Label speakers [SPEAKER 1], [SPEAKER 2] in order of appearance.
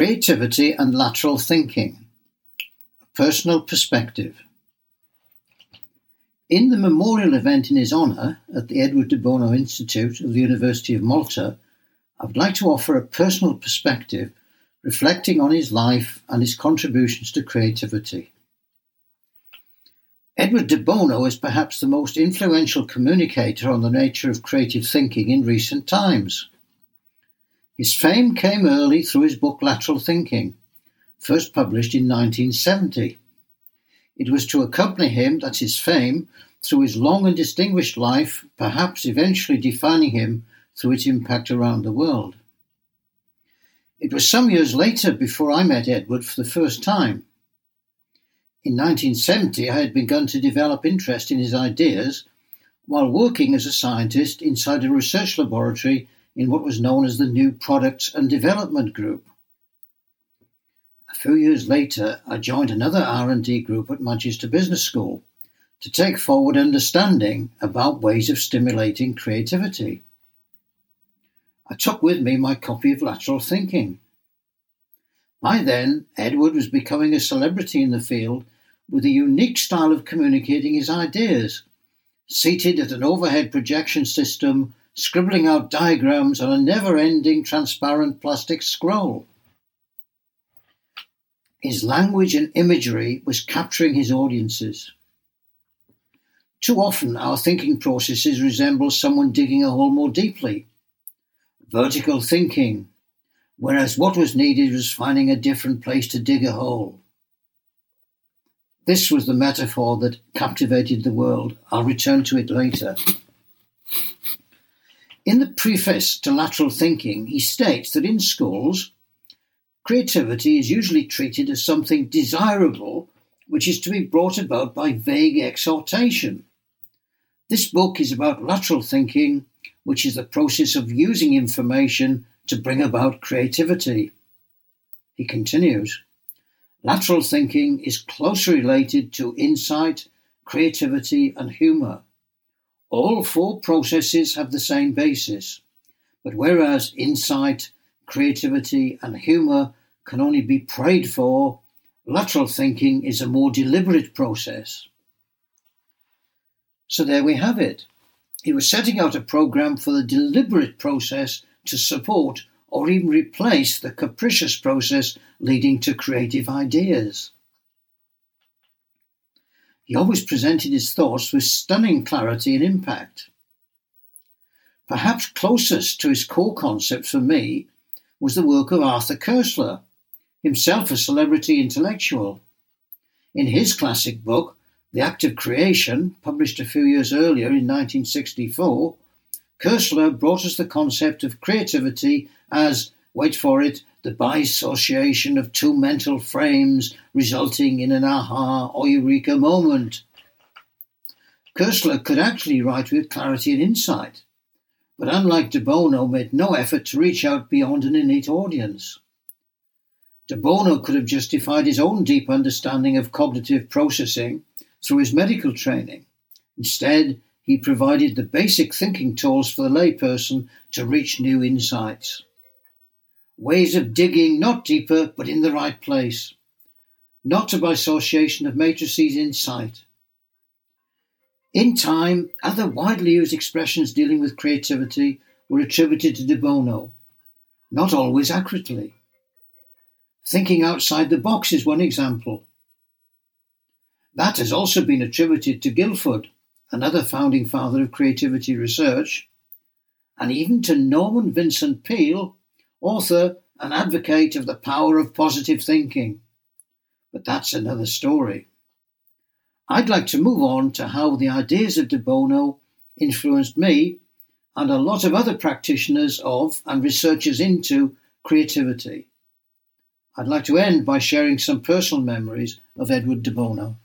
[SPEAKER 1] Creativity and Lateral Thinking A Personal Perspective. In the memorial event in his honour at the Edward de Bono Institute of the University of Malta, I would like to offer a personal perspective reflecting on his life and his contributions to creativity. Edward de Bono is perhaps the most influential communicator on the nature of creative thinking in recent times. His fame came early through his book Lateral Thinking, first published in 1970. It was to accompany him that his fame, through his long and distinguished life, perhaps eventually defining him through its impact around the world. It was some years later before I met Edward for the first time. In 1970, I had begun to develop interest in his ideas while working as a scientist inside a research laboratory in what was known as the New Products and Development Group. A few years later, I joined another R&D group at Manchester Business School to take forward understanding about ways of stimulating creativity. I took with me my copy of Lateral Thinking. By then, Edward was becoming a celebrity in the field with a unique style of communicating his ideas, seated at an overhead projection system scribbling out diagrams on a never ending transparent plastic scroll. His language and imagery was capturing his audiences. Too often, our thinking processes resemble someone digging a hole more deeply. Vertical thinking, whereas what was needed was finding a different place to dig a hole. This was the metaphor that captivated the world. I'll return to it later. In the preface to Lateral Thinking, he states that in schools, creativity is usually treated as something desirable which is to be brought about by vague exhortation. This book is about lateral thinking, which is the process of using information to bring about creativity. He continues Lateral thinking is closely related to insight, creativity, and humor. All four processes have the same basis, but whereas insight, creativity, and humor can only be prayed for, lateral thinking is a more deliberate process. So there we have it. He was setting out a program for the deliberate process to support or even replace the capricious process leading to creative ideas. He always presented his thoughts with stunning clarity and impact. Perhaps closest to his core concept for me was the work of Arthur Koestler, himself a celebrity intellectual. In his classic book, The Act of Creation, published a few years earlier in 1964, Koestler brought us the concept of creativity as, wait for it, the bisociation of two mental frames resulting in an aha or eureka moment. Koestler could actually write with clarity and insight, but unlike de Bono, made no effort to reach out beyond an innate audience. De Bono could have justified his own deep understanding of cognitive processing through his medical training. Instead, he provided the basic thinking tools for the layperson to reach new insights ways of digging not deeper but in the right place, not by association of matrices in sight. In time, other widely used expressions dealing with creativity were attributed to De Bono, not always accurately. Thinking outside the box is one example. That has also been attributed to Guilford, another founding father of creativity research, and even to Norman Vincent Peale, author and advocate of the power of positive thinking. But that's another story. I'd like to move on to how the ideas of De Bono influenced me and a lot of other practitioners of and researchers into creativity. I'd like to end by sharing some personal memories of Edward de Bono.